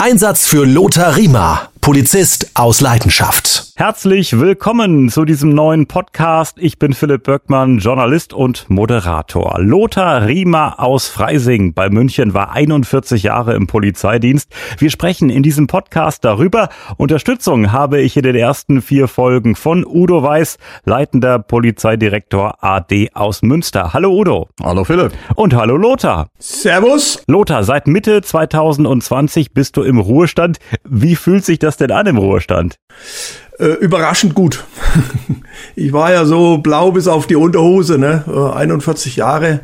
Einsatz für Lothar Riemer. Polizist aus Leidenschaft. Herzlich willkommen zu diesem neuen Podcast. Ich bin Philipp Böckmann, Journalist und Moderator. Lothar Riemer aus Freising bei München war 41 Jahre im Polizeidienst. Wir sprechen in diesem Podcast darüber. Unterstützung habe ich in den ersten vier Folgen von Udo Weiß, leitender Polizeidirektor AD aus Münster. Hallo Udo. Hallo Philipp. Und hallo Lothar. Servus. Lothar, seit Mitte 2020 bist du im Ruhestand. Wie fühlt sich das denn an im Ruhestand? Äh, überraschend gut. ich war ja so blau bis auf die Unterhose, ne? 41 äh, Jahre.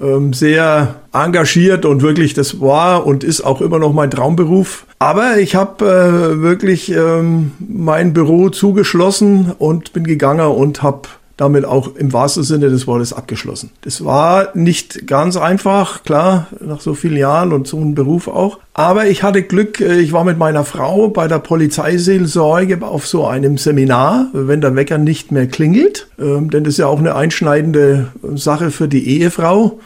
Ähm, sehr engagiert und wirklich, das war und ist auch immer noch mein Traumberuf. Aber ich habe äh, wirklich ähm, mein Büro zugeschlossen und bin gegangen und habe damit auch im wahrsten Sinne des Wortes abgeschlossen. Das war nicht ganz einfach, klar, nach so vielen Jahren und so einem Beruf auch. Aber ich hatte Glück, äh, ich war mit meiner Frau bei der Polizeiseelsorge auf so einem Seminar, wenn der Wecker nicht mehr klingelt. Ähm, denn das ist ja auch eine einschneidende Sache für die Ehefrau.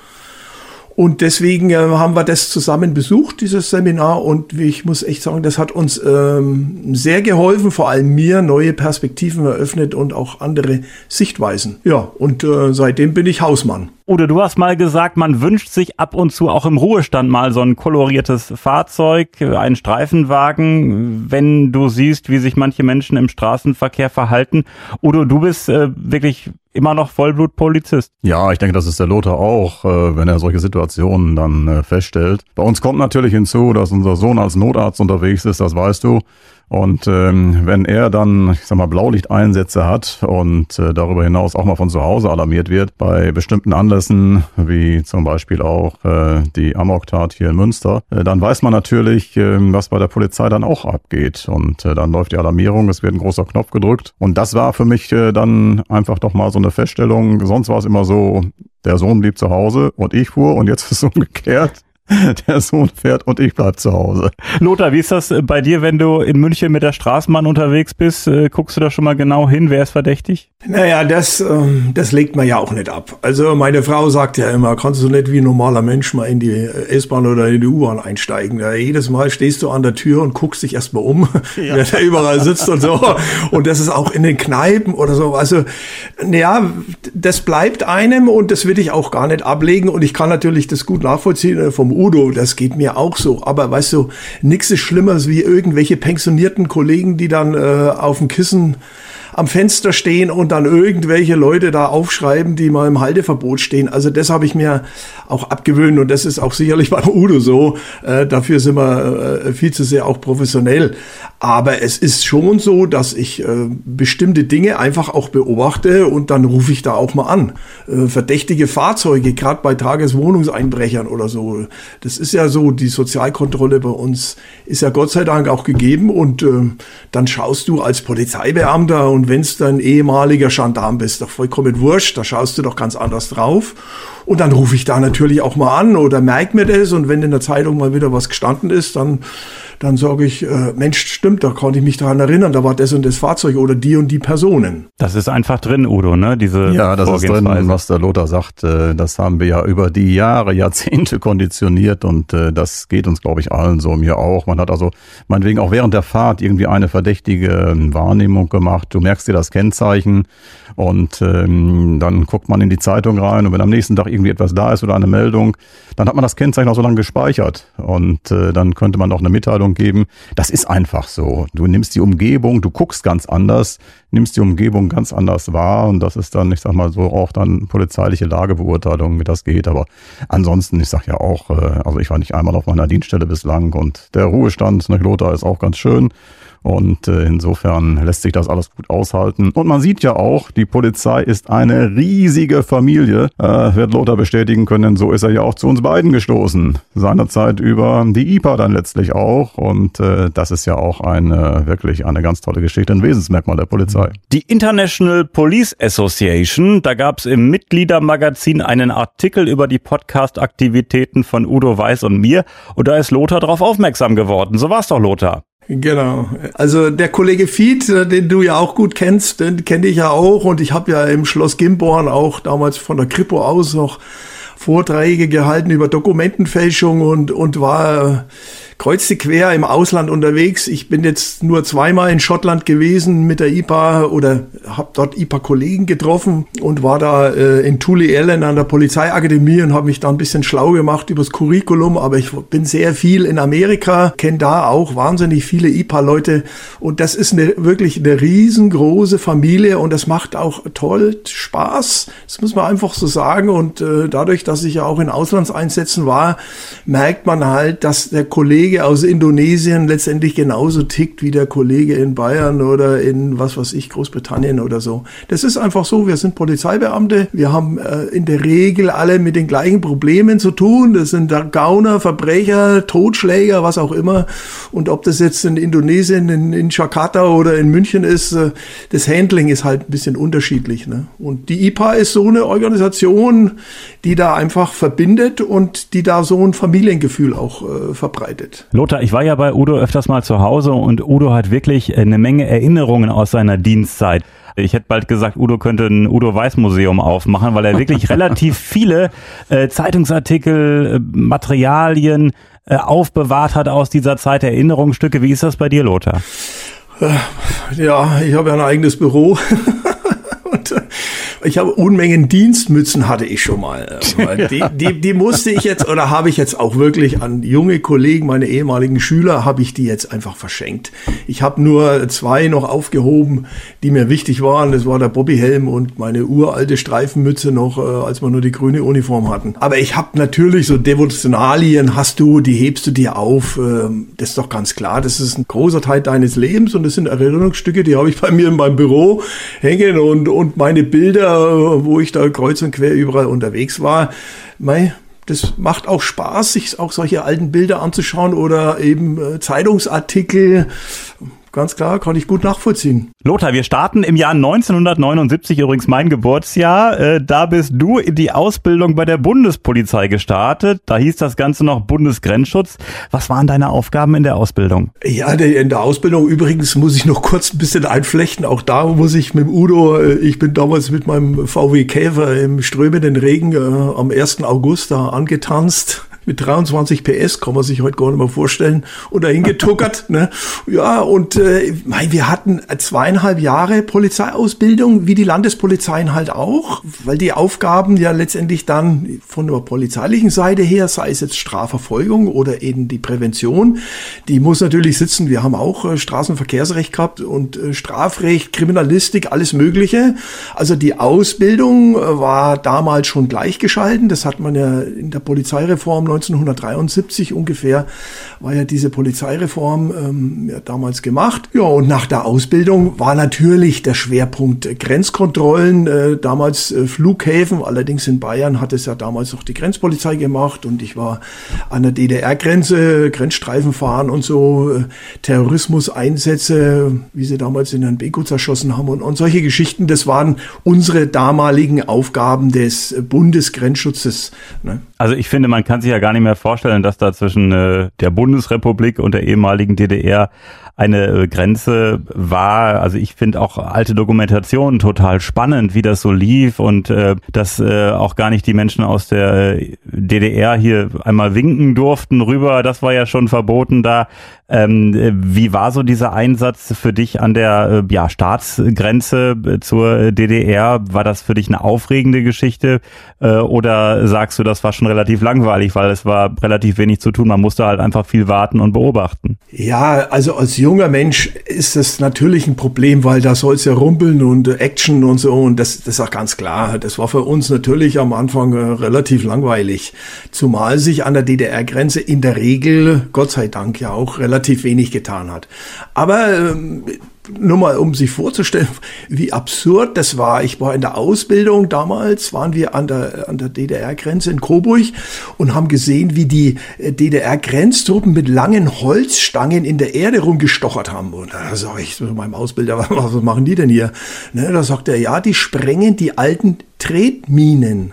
Und deswegen äh, haben wir das zusammen besucht, dieses Seminar. Und ich muss echt sagen, das hat uns ähm, sehr geholfen, vor allem mir neue Perspektiven eröffnet und auch andere Sichtweisen. Ja, und äh, seitdem bin ich Hausmann. Oder du hast mal gesagt, man wünscht sich ab und zu auch im Ruhestand mal so ein koloriertes Fahrzeug, einen Streifenwagen, wenn du siehst, wie sich manche Menschen im Straßenverkehr verhalten. Oder du bist äh, wirklich immer noch Vollblutpolizist. Ja, ich denke, das ist der Lothar auch, äh, wenn er solche Situationen dann äh, feststellt. Bei uns kommt natürlich hinzu, dass unser Sohn als Notarzt unterwegs ist, das weißt du. Und ähm, wenn er dann, ich sag mal, Blaulichteinsätze hat und äh, darüber hinaus auch mal von zu Hause alarmiert wird, bei bestimmten Anlässen, wie zum Beispiel auch äh, die Amok-Tat hier in Münster, äh, dann weiß man natürlich, äh, was bei der Polizei dann auch abgeht. Und äh, dann läuft die Alarmierung, es wird ein großer Knopf gedrückt. Und das war für mich äh, dann einfach doch mal so eine Feststellung. Sonst war es immer so, der Sohn blieb zu Hause und ich fuhr und jetzt ist es umgekehrt. der Sohn fährt und ich bleib zu Hause. Lothar, wie ist das äh, bei dir, wenn du in München mit der Straßenbahn unterwegs bist? Äh, guckst du da schon mal genau hin, wer ist verdächtig? Naja, das, ähm, das legt man ja auch nicht ab. Also meine Frau sagt ja immer, kannst du nicht wie ein normaler Mensch mal in die S-Bahn oder in die U-Bahn einsteigen. Da jedes Mal stehst du an der Tür und guckst dich erstmal um, ja. wer da überall sitzt und so. Und das ist auch in den Kneipen oder so. Also, ja, das bleibt einem und das will ich auch gar nicht ablegen. Und ich kann natürlich das gut nachvollziehen äh, vom Udo, das geht mir auch so. Aber weißt du, nichts ist schlimmer wie irgendwelche pensionierten Kollegen, die dann äh, auf dem Kissen am Fenster stehen und dann irgendwelche Leute da aufschreiben, die mal im Halteverbot stehen. Also das habe ich mir auch abgewöhnt und das ist auch sicherlich beim Udo so. Äh, dafür sind wir äh, viel zu sehr auch professionell. Aber es ist schon so, dass ich äh, bestimmte Dinge einfach auch beobachte und dann rufe ich da auch mal an. Äh, verdächtige Fahrzeuge, gerade bei Tageswohnungseinbrechern oder so. Das ist ja so, die Sozialkontrolle bei uns ist ja Gott sei Dank auch gegeben und äh, dann schaust du als Polizeibeamter und wenn es dein ehemaliger Gendarm bist, doch vollkommen wurscht, da schaust du doch ganz anders drauf. Und dann rufe ich da natürlich auch mal an oder merke mir das und wenn in der Zeitung mal wieder was gestanden ist, dann dann sage ich, äh, Mensch, stimmt, da konnte ich mich daran erinnern, da war das und das Fahrzeug oder die und die Personen. Das ist einfach drin, Udo, ne? Diese ja, das ist drin, was der Lothar sagt. Äh, das haben wir ja über die Jahre, Jahrzehnte konditioniert und äh, das geht uns, glaube ich, allen so, mir auch. Man hat also meinetwegen auch während der Fahrt irgendwie eine verdächtige ähm, Wahrnehmung gemacht. Du merkst dir das Kennzeichen und ähm, dann guckt man in die Zeitung rein und wenn am nächsten Tag irgendwie etwas da ist oder eine Meldung, dann hat man das Kennzeichen auch so lange gespeichert und äh, dann könnte man auch eine Mitteilung geben. Das ist einfach so. Du nimmst die Umgebung, du guckst ganz anders, nimmst die Umgebung ganz anders wahr und das ist dann, ich sag mal so, auch dann polizeiliche Lagebeurteilung, wie das geht. Aber ansonsten, ich sag ja auch, äh, also ich war nicht einmal auf meiner Dienststelle bislang und der Ruhestand, ne, Lothar ist auch ganz schön. Und äh, insofern lässt sich das alles gut aushalten. Und man sieht ja auch, die Polizei ist eine riesige Familie, äh, wird Lothar bestätigen können. So ist er ja auch zu uns beiden gestoßen. Seinerzeit über die IPA dann letztlich auch. Und äh, das ist ja auch eine wirklich eine ganz tolle Geschichte, ein Wesensmerkmal der Polizei. Die International Police Association, da gab es im Mitgliedermagazin einen Artikel über die Podcast-Aktivitäten von Udo Weiß und mir. Und da ist Lothar darauf aufmerksam geworden. So war's doch, Lothar. Genau. Also der Kollege Fied, äh, den du ja auch gut kennst, den kenne ich ja auch und ich habe ja im Schloss Gimborn auch damals von der Kripo aus noch Vorträge gehalten über Dokumentenfälschung und, und war kreuz die quer im Ausland unterwegs. Ich bin jetzt nur zweimal in Schottland gewesen mit der IPA oder habe dort IPA-Kollegen getroffen und war da äh, in Tully Ellen an der Polizeiakademie und habe mich da ein bisschen schlau gemacht übers Curriculum. Aber ich bin sehr viel in Amerika, kenne da auch wahnsinnig viele IPA-Leute und das ist eine, wirklich eine riesengroße Familie und das macht auch toll Spaß. Das muss man einfach so sagen und äh, dadurch, dass ich ja auch in Auslandseinsätzen war, merkt man halt, dass der Kollege aus Indonesien letztendlich genauso tickt wie der Kollege in Bayern oder in was weiß ich, Großbritannien oder so. Das ist einfach so, wir sind Polizeibeamte, wir haben äh, in der Regel alle mit den gleichen Problemen zu tun. Das sind Gauner, Verbrecher, Totschläger, was auch immer. Und ob das jetzt in Indonesien, in, in Jakarta oder in München ist, äh, das Handling ist halt ein bisschen unterschiedlich. Ne? Und die IPA ist so eine Organisation, die da einfach verbindet und die da so ein Familiengefühl auch äh, verbreitet. Lothar, ich war ja bei Udo öfters mal zu Hause und Udo hat wirklich eine Menge Erinnerungen aus seiner Dienstzeit. Ich hätte bald gesagt, Udo könnte ein Udo Weiß Museum aufmachen, weil er wirklich relativ viele äh, Zeitungsartikel, äh, Materialien äh, aufbewahrt hat aus dieser Zeit, Erinnerungsstücke. Wie ist das bei dir, Lothar? Äh, ja, ich habe ja ein eigenes Büro. ich habe Unmengen Dienstmützen hatte ich schon mal. Die, die, die musste ich jetzt oder habe ich jetzt auch wirklich an junge Kollegen, meine ehemaligen Schüler, habe ich die jetzt einfach verschenkt. Ich habe nur zwei noch aufgehoben, die mir wichtig waren. Das war der Bobbyhelm und meine uralte Streifenmütze noch, äh, als wir nur die grüne Uniform hatten. Aber ich habe natürlich so Devotionalien, hast du, die hebst du dir auf. Ähm, das ist doch ganz klar. Das ist ein großer Teil deines Lebens und das sind Erinnerungsstücke, die habe ich bei mir in meinem Büro hängen und, und meine Bilder wo ich da kreuz und quer überall unterwegs war. Mei, das macht auch Spaß, sich auch solche alten Bilder anzuschauen oder eben äh, Zeitungsartikel. Ganz klar, kann ich gut nachvollziehen. Lothar, wir starten im Jahr 1979, übrigens mein Geburtsjahr. Äh, da bist du in die Ausbildung bei der Bundespolizei gestartet. Da hieß das Ganze noch Bundesgrenzschutz. Was waren deine Aufgaben in der Ausbildung? Ja, in der Ausbildung übrigens muss ich noch kurz ein bisschen einflechten. Auch da muss ich mit Udo, äh, ich bin damals mit meinem VW Käfer im strömenden Regen äh, am 1. August da angetanzt mit 23 PS, kann man sich heute gar nicht mehr vorstellen, und dahin getuckert. ne? Ja, und äh, wir hatten zweieinhalb Jahre Polizeiausbildung, wie die Landespolizeien halt auch, weil die Aufgaben ja letztendlich dann von der polizeilichen Seite her, sei es jetzt Strafverfolgung oder eben die Prävention, die muss natürlich sitzen. Wir haben auch äh, Straßenverkehrsrecht gehabt und äh, Strafrecht, Kriminalistik, alles Mögliche. Also die Ausbildung äh, war damals schon gleichgeschalten. Das hat man ja in der Polizeireform 1973 ungefähr war ja diese Polizeireform ähm, ja, damals gemacht. Ja, und nach der Ausbildung war natürlich der Schwerpunkt Grenzkontrollen, äh, damals äh, Flughäfen, allerdings in Bayern hat es ja damals noch die Grenzpolizei gemacht und ich war an der DDR-Grenze, Grenzstreifen fahren und so, äh, Terrorismuseinsätze, wie sie damals in Herrn Beko zerschossen haben und, und solche Geschichten, das waren unsere damaligen Aufgaben des Bundesgrenzschutzes. Ne? Also ich finde, man kann sich ja gar nicht mehr vorstellen, dass da zwischen äh, der Bundesrepublik und der ehemaligen DDR eine äh, Grenze war. Also ich finde auch alte Dokumentationen total spannend, wie das so lief und äh, dass äh, auch gar nicht die Menschen aus der äh, DDR hier einmal winken durften rüber. Das war ja schon verboten da. Ähm, wie war so dieser Einsatz für dich an der äh, ja, Staatsgrenze äh, zur DDR? War das für dich eine aufregende Geschichte äh, oder sagst du, das war schon relativ langweilig, weil es war relativ wenig zu tun? Man musste halt einfach viel warten und beobachten. Ja, also als junger Mensch ist das natürlich ein Problem, weil da soll es ja rumpeln und Action und so und das, das ist auch ganz klar. Das war für uns natürlich am Anfang relativ langweilig, zumal sich an der DDR-Grenze in der Regel, Gott sei Dank ja auch relativ wenig getan hat. Aber ähm, nur mal, um sich vorzustellen, wie absurd das war. Ich war in der Ausbildung damals, waren wir an der, an der DDR-Grenze in Coburg und haben gesehen, wie die äh, DDR-Grenztruppen mit langen Holzstangen in der Erde rumgestochert haben. Und da sage ich zu meinem Ausbilder, was machen die denn hier? Ne, da sagt er, ja, die sprengen die alten Tretminen.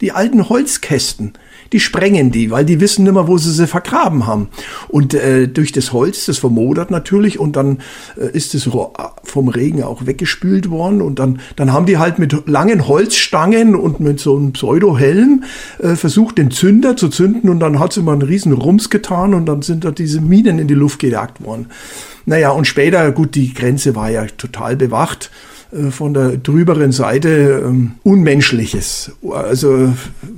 Die alten Holzkästen die sprengen die, weil die wissen mehr, wo sie sie vergraben haben. Und äh, durch das Holz, das vermodert natürlich und dann äh, ist es vom Regen auch weggespült worden. Und dann, dann haben die halt mit langen Holzstangen und mit so einem Pseudohelm äh, versucht, den Zünder zu zünden. Und dann hat sie mal einen riesen Rums getan und dann sind da diese Minen in die Luft gejagt worden. Naja, und später, gut, die Grenze war ja total bewacht von der drüberen Seite ähm, Unmenschliches. Also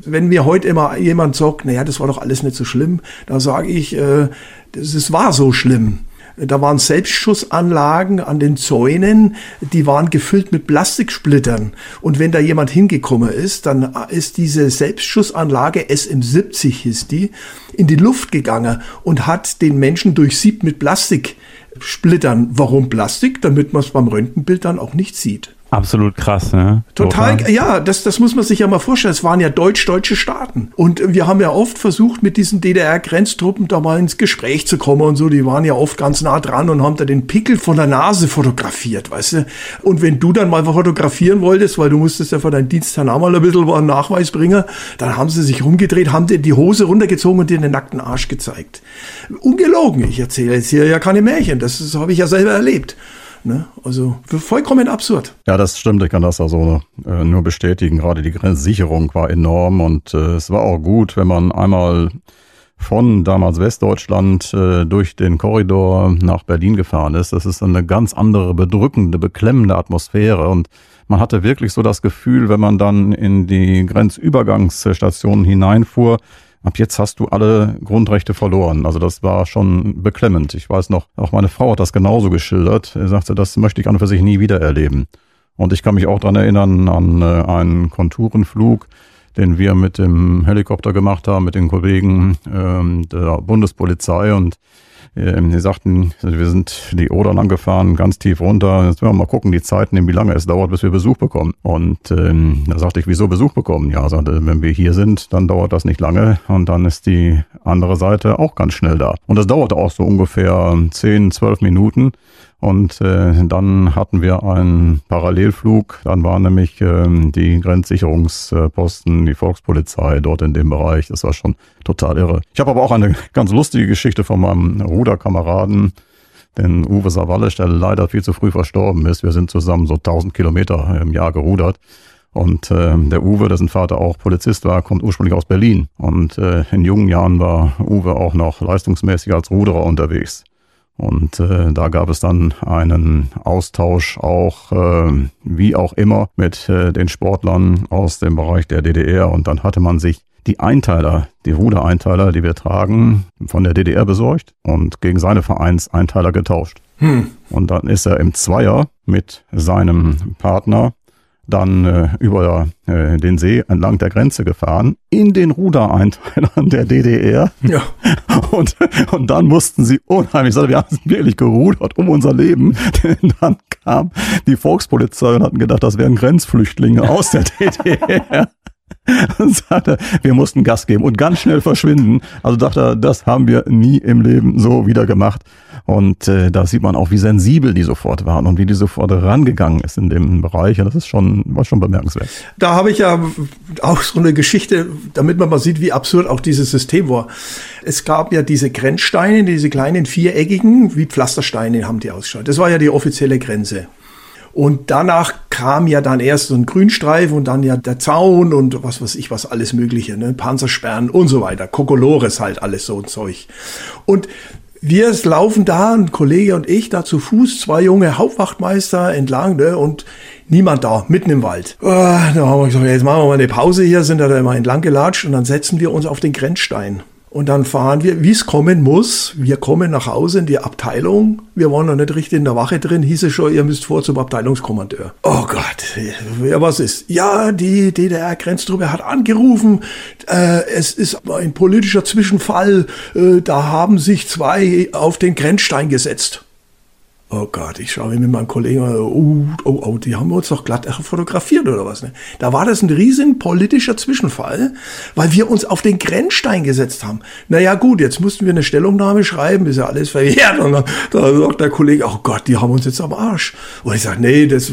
wenn mir heute immer jemand sagt, naja, das war doch alles nicht so schlimm, da sage ich, äh, das, das war so schlimm. Da waren Selbstschussanlagen an den Zäunen, die waren gefüllt mit Plastiksplittern. Und wenn da jemand hingekommen ist, dann ist diese Selbstschussanlage SM70 hieß die, in die Luft gegangen und hat den Menschen durchsiebt mit Plastiksplittern. Warum Plastik? Damit man es beim Röntgenbild dann auch nicht sieht. Absolut krass, ne? Total, Total, ja, das, das muss man sich ja mal vorstellen. Es waren ja deutsch-deutsche Staaten. Und wir haben ja oft versucht, mit diesen DDR-Grenztruppen da mal ins Gespräch zu kommen und so. Die waren ja oft ganz nah dran und haben da den Pickel von der Nase fotografiert, weißt du? Und wenn du dann mal fotografieren wolltest, weil du musstest ja für deinen Dienst auch mal ein bisschen einen Nachweis bringen, dann haben sie sich rumgedreht, haben dir die Hose runtergezogen und dir den nackten Arsch gezeigt. Ungelogen, ich erzähle jetzt hier ja keine Märchen. Das, das habe ich ja selber erlebt. Ne? Also vollkommen absurd. Ja, das stimmt. Ich kann das also äh, nur bestätigen. Gerade die Grenzsicherung war enorm und äh, es war auch gut, wenn man einmal von damals Westdeutschland äh, durch den Korridor nach Berlin gefahren ist. Das ist eine ganz andere, bedrückende, beklemmende Atmosphäre und man hatte wirklich so das Gefühl, wenn man dann in die Grenzübergangsstationen hineinfuhr, ab jetzt hast du alle Grundrechte verloren. Also das war schon beklemmend. Ich weiß noch, auch meine Frau hat das genauso geschildert. Er sagte, das möchte ich an und für sich nie wieder erleben. Und ich kann mich auch dran erinnern an äh, einen Konturenflug, den wir mit dem Helikopter gemacht haben, mit den Kollegen ähm, der Bundespolizei und Sie sagten, wir sind die Oder lang ganz tief runter. Jetzt werden wir mal gucken, die Zeit nehmen, wie lange es dauert, bis wir Besuch bekommen. Und ähm, da sagte ich, wieso Besuch bekommen? Ja, sagte, wenn wir hier sind, dann dauert das nicht lange und dann ist die andere Seite auch ganz schnell da. Und das dauerte auch so ungefähr 10, 12 Minuten. Und äh, dann hatten wir einen Parallelflug. Dann waren nämlich äh, die Grenzsicherungsposten, die Volkspolizei dort in dem Bereich. Das war schon total irre. Ich habe aber auch eine ganz lustige Geschichte von meinem Ruderkameraden, den Uwe Savalisch, der leider viel zu früh verstorben ist. Wir sind zusammen so 1000 Kilometer im Jahr gerudert. Und äh, der Uwe, dessen Vater auch Polizist war, kommt ursprünglich aus Berlin. Und äh, in jungen Jahren war Uwe auch noch leistungsmäßig als Ruderer unterwegs. Und äh, da gab es dann einen Austausch auch, äh, wie auch immer, mit äh, den Sportlern aus dem Bereich der DDR. Und dann hatte man sich die Einteiler, die Rudereinteiler, die wir tragen, von der DDR besorgt und gegen seine Vereinseinteiler getauscht. Hm. Und dann ist er im Zweier mit seinem Partner dann äh, über äh, den See entlang der Grenze gefahren, in den Rudereinteilern der DDR. Ja. Und, und dann mussten sie unheimlich, ich sagte, wir haben wirklich gerudert um unser Leben. Denn dann kam die Volkspolizei und hatten gedacht, das wären Grenzflüchtlinge aus der DDR. sagte, wir mussten Gas geben und ganz schnell verschwinden. Also dachte er, das haben wir nie im Leben so wieder gemacht. Und äh, da sieht man auch, wie sensibel die sofort waren und wie die sofort rangegangen ist in dem Bereich. Und das ist schon, war schon bemerkenswert. Da habe ich ja auch so eine Geschichte, damit man mal sieht, wie absurd auch dieses System war. Es gab ja diese Grenzsteine, diese kleinen viereckigen, wie Pflastersteine haben die ausgeschaut. Das war ja die offizielle Grenze. Und danach kam ja dann erst so ein Grünstreifen und dann ja der Zaun und was weiß ich, was alles Mögliche, ne? Panzersperren und so weiter. Kokolores halt alles so ein Zeug. Und wir laufen da, ein Kollege und ich, da zu Fuß, zwei junge Hauptwachtmeister entlang, ne, und niemand da, mitten im Wald. Oh, da haben wir gesagt, jetzt machen wir mal eine Pause hier, sind da immer entlang gelatscht und dann setzen wir uns auf den Grenzstein. Und dann fahren wir, wie es kommen muss. Wir kommen nach Hause in die Abteilung. Wir waren noch nicht richtig in der Wache drin. Hieß es schon, ihr müsst vor zum Abteilungskommandeur. Oh Gott, ja, was ist? Ja, die DDR-Grenztruppe hat angerufen. Äh, es ist ein politischer Zwischenfall. Äh, da haben sich zwei auf den Grenzstein gesetzt. Oh Gott, ich schaue mit meinem Kollegen, oh, oh, oh, die haben uns doch glatt fotografiert oder was. Ne? Da war das ein riesen politischer Zwischenfall, weil wir uns auf den Grenzstein gesetzt haben. Naja gut, jetzt mussten wir eine Stellungnahme schreiben, ist ja alles verjährt. Und dann, da sagt der Kollege, oh Gott, die haben uns jetzt am Arsch. Und ich sage, nee, das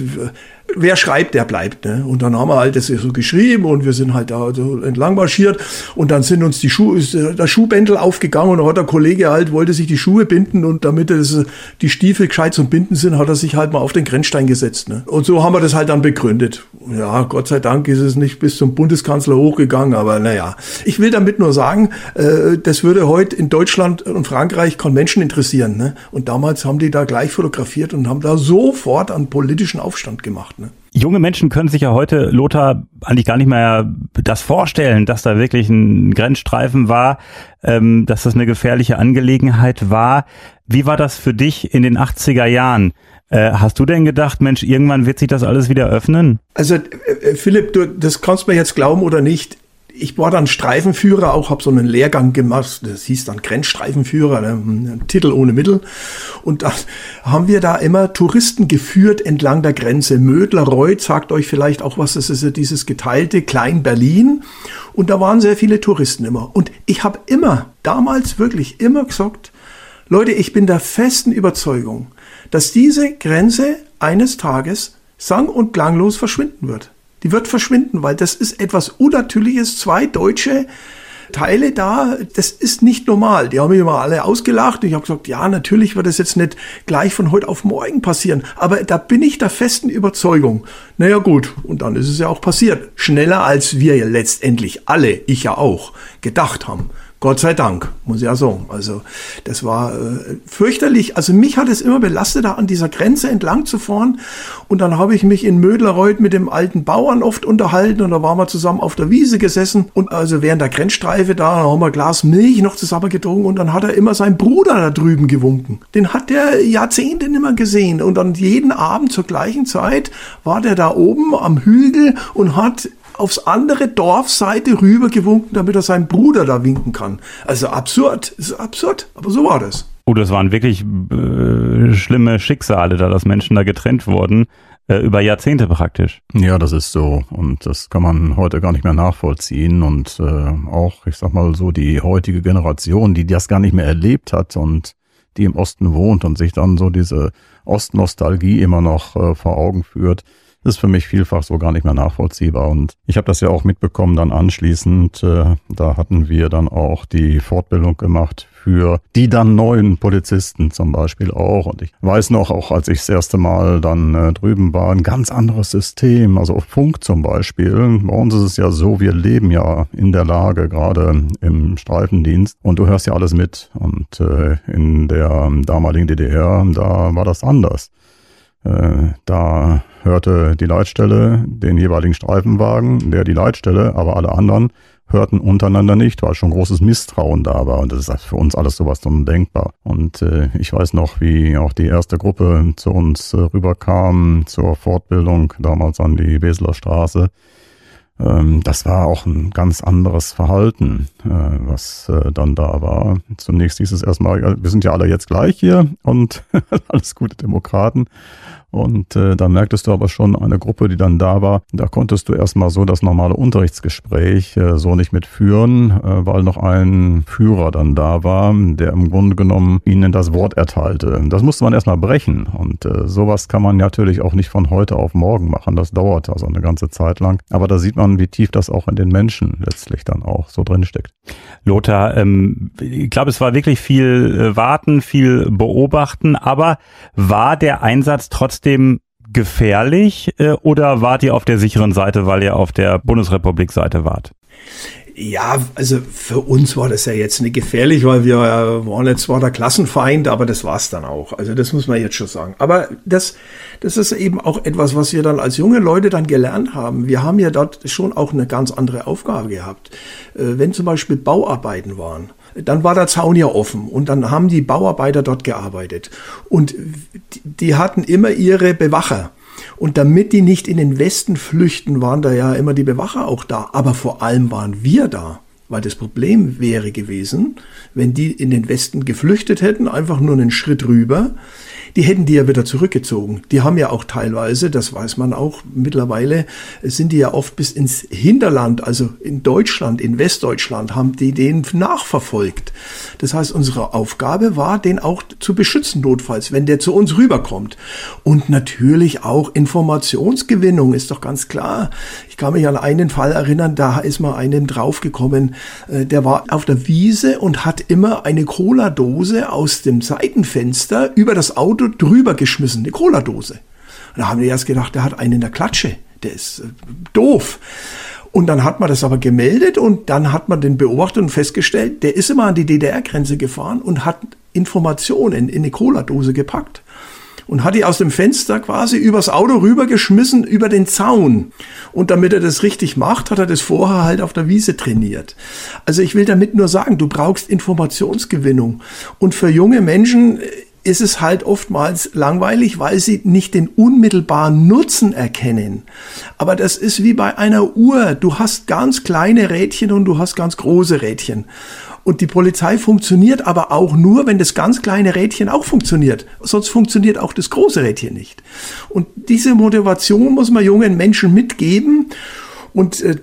wer schreibt, der bleibt. Ne? Und dann haben wir halt das so geschrieben und wir sind halt da so entlang marschiert und dann sind uns die Schuhe, ist äh, der Schuhbändel aufgegangen und dann hat der Kollege halt, wollte sich die Schuhe binden und damit das, die Stiefel gescheit zum Binden sind, hat er sich halt mal auf den Grenzstein gesetzt. Ne? Und so haben wir das halt dann begründet. Ja, Gott sei Dank ist es nicht bis zum Bundeskanzler hochgegangen, aber naja. Ich will damit nur sagen, äh, das würde heute in Deutschland und Frankreich keinen Menschen interessieren. Ne? Und damals haben die da gleich fotografiert und haben da sofort einen politischen Aufstand gemacht. Ne? Junge Menschen können sich ja heute, Lothar, eigentlich gar nicht mehr das vorstellen, dass da wirklich ein Grenzstreifen war, ähm, dass das eine gefährliche Angelegenheit war. Wie war das für dich in den 80er Jahren? Äh, hast du denn gedacht, Mensch, irgendwann wird sich das alles wieder öffnen? Also, äh, Philipp, du, das kannst du mir jetzt glauben oder nicht ich war dann Streifenführer, auch habe so einen Lehrgang gemacht, das hieß dann Grenzstreifenführer, ne, Titel ohne Mittel. Und dann haben wir da immer Touristen geführt entlang der Grenze. Mödler-Reuth sagt euch vielleicht auch was, das ist ja dieses geteilte Klein-Berlin. Und da waren sehr viele Touristen immer. Und ich habe immer, damals wirklich immer gesagt, Leute, ich bin der festen Überzeugung, dass diese Grenze eines Tages sang- und klanglos verschwinden wird. Die wird verschwinden, weil das ist etwas Unnatürliches. Zwei deutsche Teile da, das ist nicht normal. Die haben mich immer alle ausgelacht. Ich habe gesagt, ja, natürlich wird das jetzt nicht gleich von heute auf morgen passieren. Aber da bin ich der festen Überzeugung. Naja gut, und dann ist es ja auch passiert. Schneller als wir letztendlich alle, ich ja auch, gedacht haben. Gott sei Dank, muss ich ja sagen. Also das war äh, fürchterlich. Also mich hat es immer belastet, da an dieser Grenze entlang zu fahren. Und dann habe ich mich in Mödlerreuth mit dem alten Bauern oft unterhalten und da waren wir zusammen auf der Wiese gesessen. Und also während der Grenzstreife da haben wir ein Glas Milch noch zusammen getrunken und dann hat er immer seinen Bruder da drüben gewunken. Den hat der Jahrzehnte nicht mehr gesehen. Und dann jeden Abend zur gleichen Zeit war der da oben am Hügel und hat aufs andere Dorfseite rüber gewunken, damit er seinen Bruder da winken kann. Also absurd, ist absurd, aber so war das. Oh, das waren wirklich äh, schlimme Schicksale da, dass Menschen da getrennt wurden, äh, über Jahrzehnte praktisch. Ja, das ist so und das kann man heute gar nicht mehr nachvollziehen und äh, auch, ich sag mal so, die heutige Generation, die das gar nicht mehr erlebt hat und die im Osten wohnt und sich dann so diese Ostnostalgie immer noch äh, vor Augen führt, ist für mich vielfach so gar nicht mehr nachvollziehbar. Und ich habe das ja auch mitbekommen dann anschließend. Äh, da hatten wir dann auch die Fortbildung gemacht für die dann neuen Polizisten zum Beispiel auch. Und ich weiß noch, auch als ich das erste Mal dann äh, drüben war, ein ganz anderes System. Also Funk zum Beispiel. Bei uns ist es ja so, wir leben ja in der Lage, gerade im Streifendienst. Und du hörst ja alles mit. Und äh, in der damaligen DDR, da war das anders. Äh, da hörte die Leitstelle den jeweiligen Streifenwagen, der die Leitstelle, aber alle anderen hörten untereinander nicht, weil schon großes Misstrauen da war. Und das ist für uns alles sowas undenkbar. Und äh, ich weiß noch, wie auch die erste Gruppe zu uns äh, rüberkam zur Fortbildung, damals an die Weseler Straße. Ähm, das war auch ein ganz anderes Verhalten, äh, was äh, dann da war. Zunächst hieß es erstmal, wir sind ja alle jetzt gleich hier und alles gute Demokraten. Und äh, da merktest du aber schon eine Gruppe, die dann da war, da konntest du erstmal so das normale Unterrichtsgespräch äh, so nicht mitführen, äh, weil noch ein Führer dann da war, der im Grunde genommen ihnen das Wort erteilte. Das musste man erstmal brechen. Und äh, sowas kann man natürlich auch nicht von heute auf morgen machen. Das dauert also eine ganze Zeit lang. Aber da sieht man, wie tief das auch in den Menschen letztlich dann auch so drin steckt. Lothar, ähm, ich glaube, es war wirklich viel äh, Warten, viel Beobachten, aber war der Einsatz trotzdem gefährlich äh, oder wart ihr auf der sicheren Seite, weil ihr auf der Bundesrepublik-Seite wart? Ja, also für uns war das ja jetzt nicht gefährlich, weil wir äh, waren jetzt zwar der Klassenfeind, aber das war's dann auch. Also das muss man jetzt schon sagen. Aber das, das ist eben auch etwas, was wir dann als junge Leute dann gelernt haben. Wir haben ja dort schon auch eine ganz andere Aufgabe gehabt. Äh, wenn zum Beispiel Bauarbeiten waren, dann war der Zaun ja offen und dann haben die Bauarbeiter dort gearbeitet. Und die hatten immer ihre Bewacher. Und damit die nicht in den Westen flüchten, waren da ja immer die Bewacher auch da. Aber vor allem waren wir da. Weil das Problem wäre gewesen, wenn die in den Westen geflüchtet hätten, einfach nur einen Schritt rüber, die hätten die ja wieder zurückgezogen. Die haben ja auch teilweise, das weiß man auch mittlerweile, sind die ja oft bis ins Hinterland, also in Deutschland, in Westdeutschland, haben die den nachverfolgt. Das heißt, unsere Aufgabe war, den auch zu beschützen, notfalls, wenn der zu uns rüberkommt. Und natürlich auch Informationsgewinnung, ist doch ganz klar. Ich kann mich an einen Fall erinnern, da ist mal einem draufgekommen, äh, der war auf der Wiese und hat immer eine Cola-Dose aus dem Seitenfenster über das Auto drüber geschmissen, eine Cola-Dose. Da haben die erst gedacht, der hat einen in der Klatsche. Der ist äh, doof. Und dann hat man das aber gemeldet und dann hat man den beobachtet und festgestellt, der ist immer an die DDR-Grenze gefahren und hat Informationen in eine Cola-Dose gepackt und hat die aus dem Fenster quasi übers Auto rübergeschmissen über den Zaun. Und damit er das richtig macht, hat er das vorher halt auf der Wiese trainiert. Also ich will damit nur sagen, du brauchst Informationsgewinnung. Und für junge Menschen ist es halt oftmals langweilig, weil sie nicht den unmittelbaren Nutzen erkennen. Aber das ist wie bei einer Uhr. Du hast ganz kleine Rädchen und du hast ganz große Rädchen. Und die Polizei funktioniert aber auch nur, wenn das ganz kleine Rädchen auch funktioniert. Sonst funktioniert auch das große Rädchen nicht. Und diese Motivation muss man jungen Menschen mitgeben. Und äh,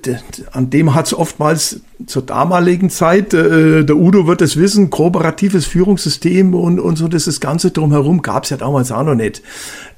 an dem hat es oftmals zur damaligen Zeit, äh, der Udo wird es wissen, kooperatives Führungssystem und, und so das, das Ganze drumherum gab es ja damals auch noch nicht.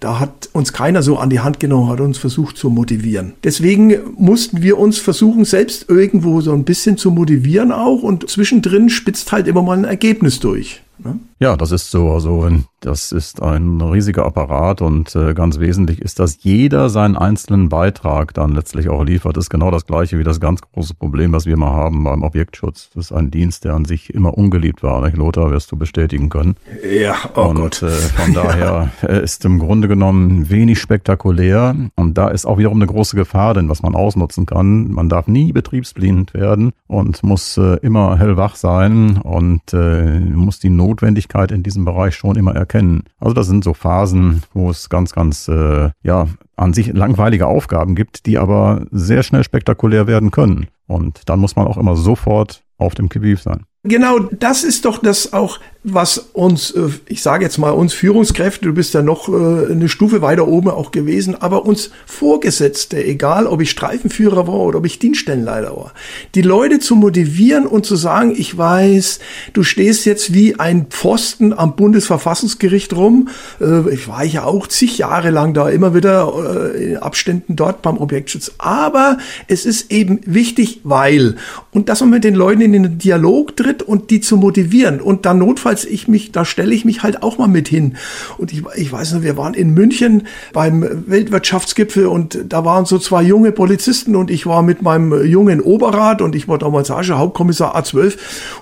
Da hat uns keiner so an die Hand genommen, hat uns versucht zu motivieren. Deswegen mussten wir uns versuchen, selbst irgendwo so ein bisschen zu motivieren auch und zwischendrin spitzt halt immer mal ein Ergebnis durch. Ne? Ja, das ist so. Also das ist ein riesiger Apparat und äh, ganz wesentlich ist, dass jeder seinen einzelnen Beitrag dann letztlich auch liefert. Das ist genau das gleiche wie das ganz große Problem, was wir mal haben beim Objektschutz. Das ist ein Dienst, der an sich immer ungeliebt war. Nicht? Lothar wirst du bestätigen können. Ja, oh und Gott. Äh, von daher äh, ist im Grunde genommen wenig spektakulär und da ist auch wiederum eine große Gefahr, denn was man ausnutzen kann. Man darf nie betriebsblind werden und muss äh, immer hellwach sein und äh, muss die Notwendigkeit Tätigkeit in diesem Bereich schon immer erkennen. Also das sind so Phasen, wo es ganz, ganz, äh, ja, an sich langweilige Aufgaben gibt, die aber sehr schnell spektakulär werden können. Und dann muss man auch immer sofort auf dem Gebiet sein. Genau, das ist doch das auch, was uns, äh, ich sage jetzt mal uns Führungskräfte, du bist ja noch äh, eine Stufe weiter oben auch gewesen, aber uns Vorgesetzte, egal ob ich Streifenführer war oder ob ich Dienststellenleiter war, die Leute zu motivieren und zu sagen, ich weiß, du stehst jetzt wie ein Pfosten am Bundesverfassungsgericht rum. Äh, ich war ja auch zig Jahre lang da, immer wieder in Abständen dort beim Objektschutz. Aber es ist eben wichtig, weil, und dass man mit den Leuten in den Dialog tritt, tritt und die zu motivieren. Und dann notfalls ich mich, da stelle ich mich halt auch mal mit hin. Und ich, ich weiß noch, wir waren in München beim Weltwirtschaftsgipfel und da waren so zwei junge Polizisten und ich war mit meinem jungen Oberrat und ich war damals schon Hauptkommissar A12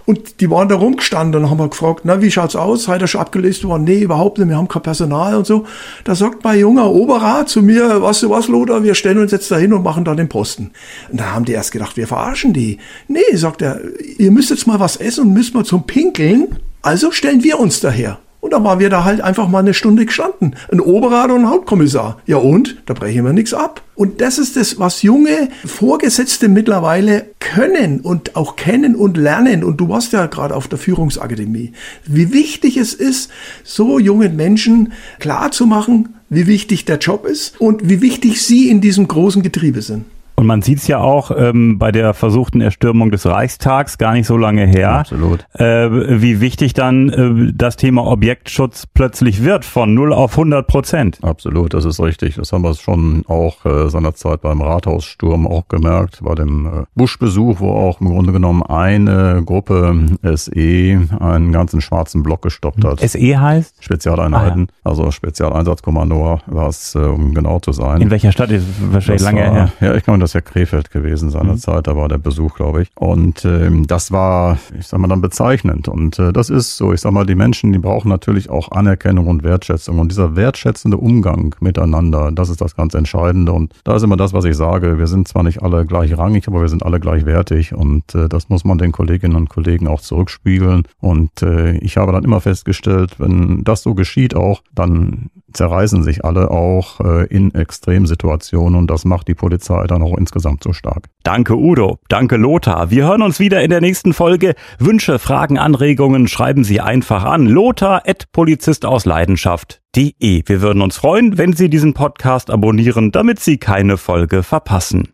und die waren da rumgestanden und haben wir gefragt, na, wie schaut's aus? Seid ihr schon abgelöst worden? Nee, überhaupt nicht, wir haben kein Personal und so. Da sagt mein junger Oberrat zu mir, weißt du was, Lothar, wir stellen uns jetzt da hin und machen da den Posten. Und da haben die erst gedacht, wir verarschen die. Nee, sagt er, ihr müsst jetzt mal was essen und müssen wir zum Pinkeln. Also stellen wir uns daher. Und dann waren wir da halt einfach mal eine Stunde gestanden. Ein Oberrat und ein Hauptkommissar. Ja und? Da brechen wir nichts ab. Und das ist das, was junge Vorgesetzte mittlerweile können und auch kennen und lernen. Und du warst ja gerade auf der Führungsakademie. Wie wichtig es ist, so jungen Menschen klarzumachen, wie wichtig der Job ist und wie wichtig sie in diesem großen Getriebe sind. Und man sieht es ja auch ähm, bei der versuchten Erstürmung des Reichstags gar nicht so lange her, Absolut. Äh, wie wichtig dann äh, das Thema Objektschutz plötzlich wird von 0 auf 100 Prozent. Absolut, das ist richtig. Das haben wir schon auch äh, seinerzeit beim Rathaussturm auch gemerkt, bei dem äh, Buschbesuch, wo auch im Grunde genommen eine Gruppe SE einen ganzen schwarzen Block gestoppt hat. SE heißt? Spezialeinheiten, ah, ja. also Spezialeinsatzkommando war es, äh, um genau zu sein. In welcher Stadt ist wahrscheinlich das lange war, her? Ja, ich glaube, das ist ja Krefeld gewesen seinerzeit, mhm. da war der Besuch, glaube ich. Und ähm, das war, ich sag mal, dann bezeichnend. Und äh, das ist so, ich sag mal, die Menschen, die brauchen natürlich auch Anerkennung und Wertschätzung. Und dieser wertschätzende Umgang miteinander, das ist das ganz Entscheidende. Und da ist immer das, was ich sage. Wir sind zwar nicht alle gleichrangig, aber wir sind alle gleichwertig. Und äh, das muss man den Kolleginnen und Kollegen auch zurückspiegeln. Und äh, ich habe dann immer festgestellt, wenn das so geschieht auch, dann zerreißen sich alle auch äh, in Extremsituationen und das macht die Polizei dann auch insgesamt so stark. Danke Udo, danke Lothar. Wir hören uns wieder in der nächsten Folge. Wünsche, Fragen, Anregungen schreiben Sie einfach an lothar Polizist aus Leidenschaft.de. Wir würden uns freuen, wenn Sie diesen Podcast abonnieren, damit Sie keine Folge verpassen.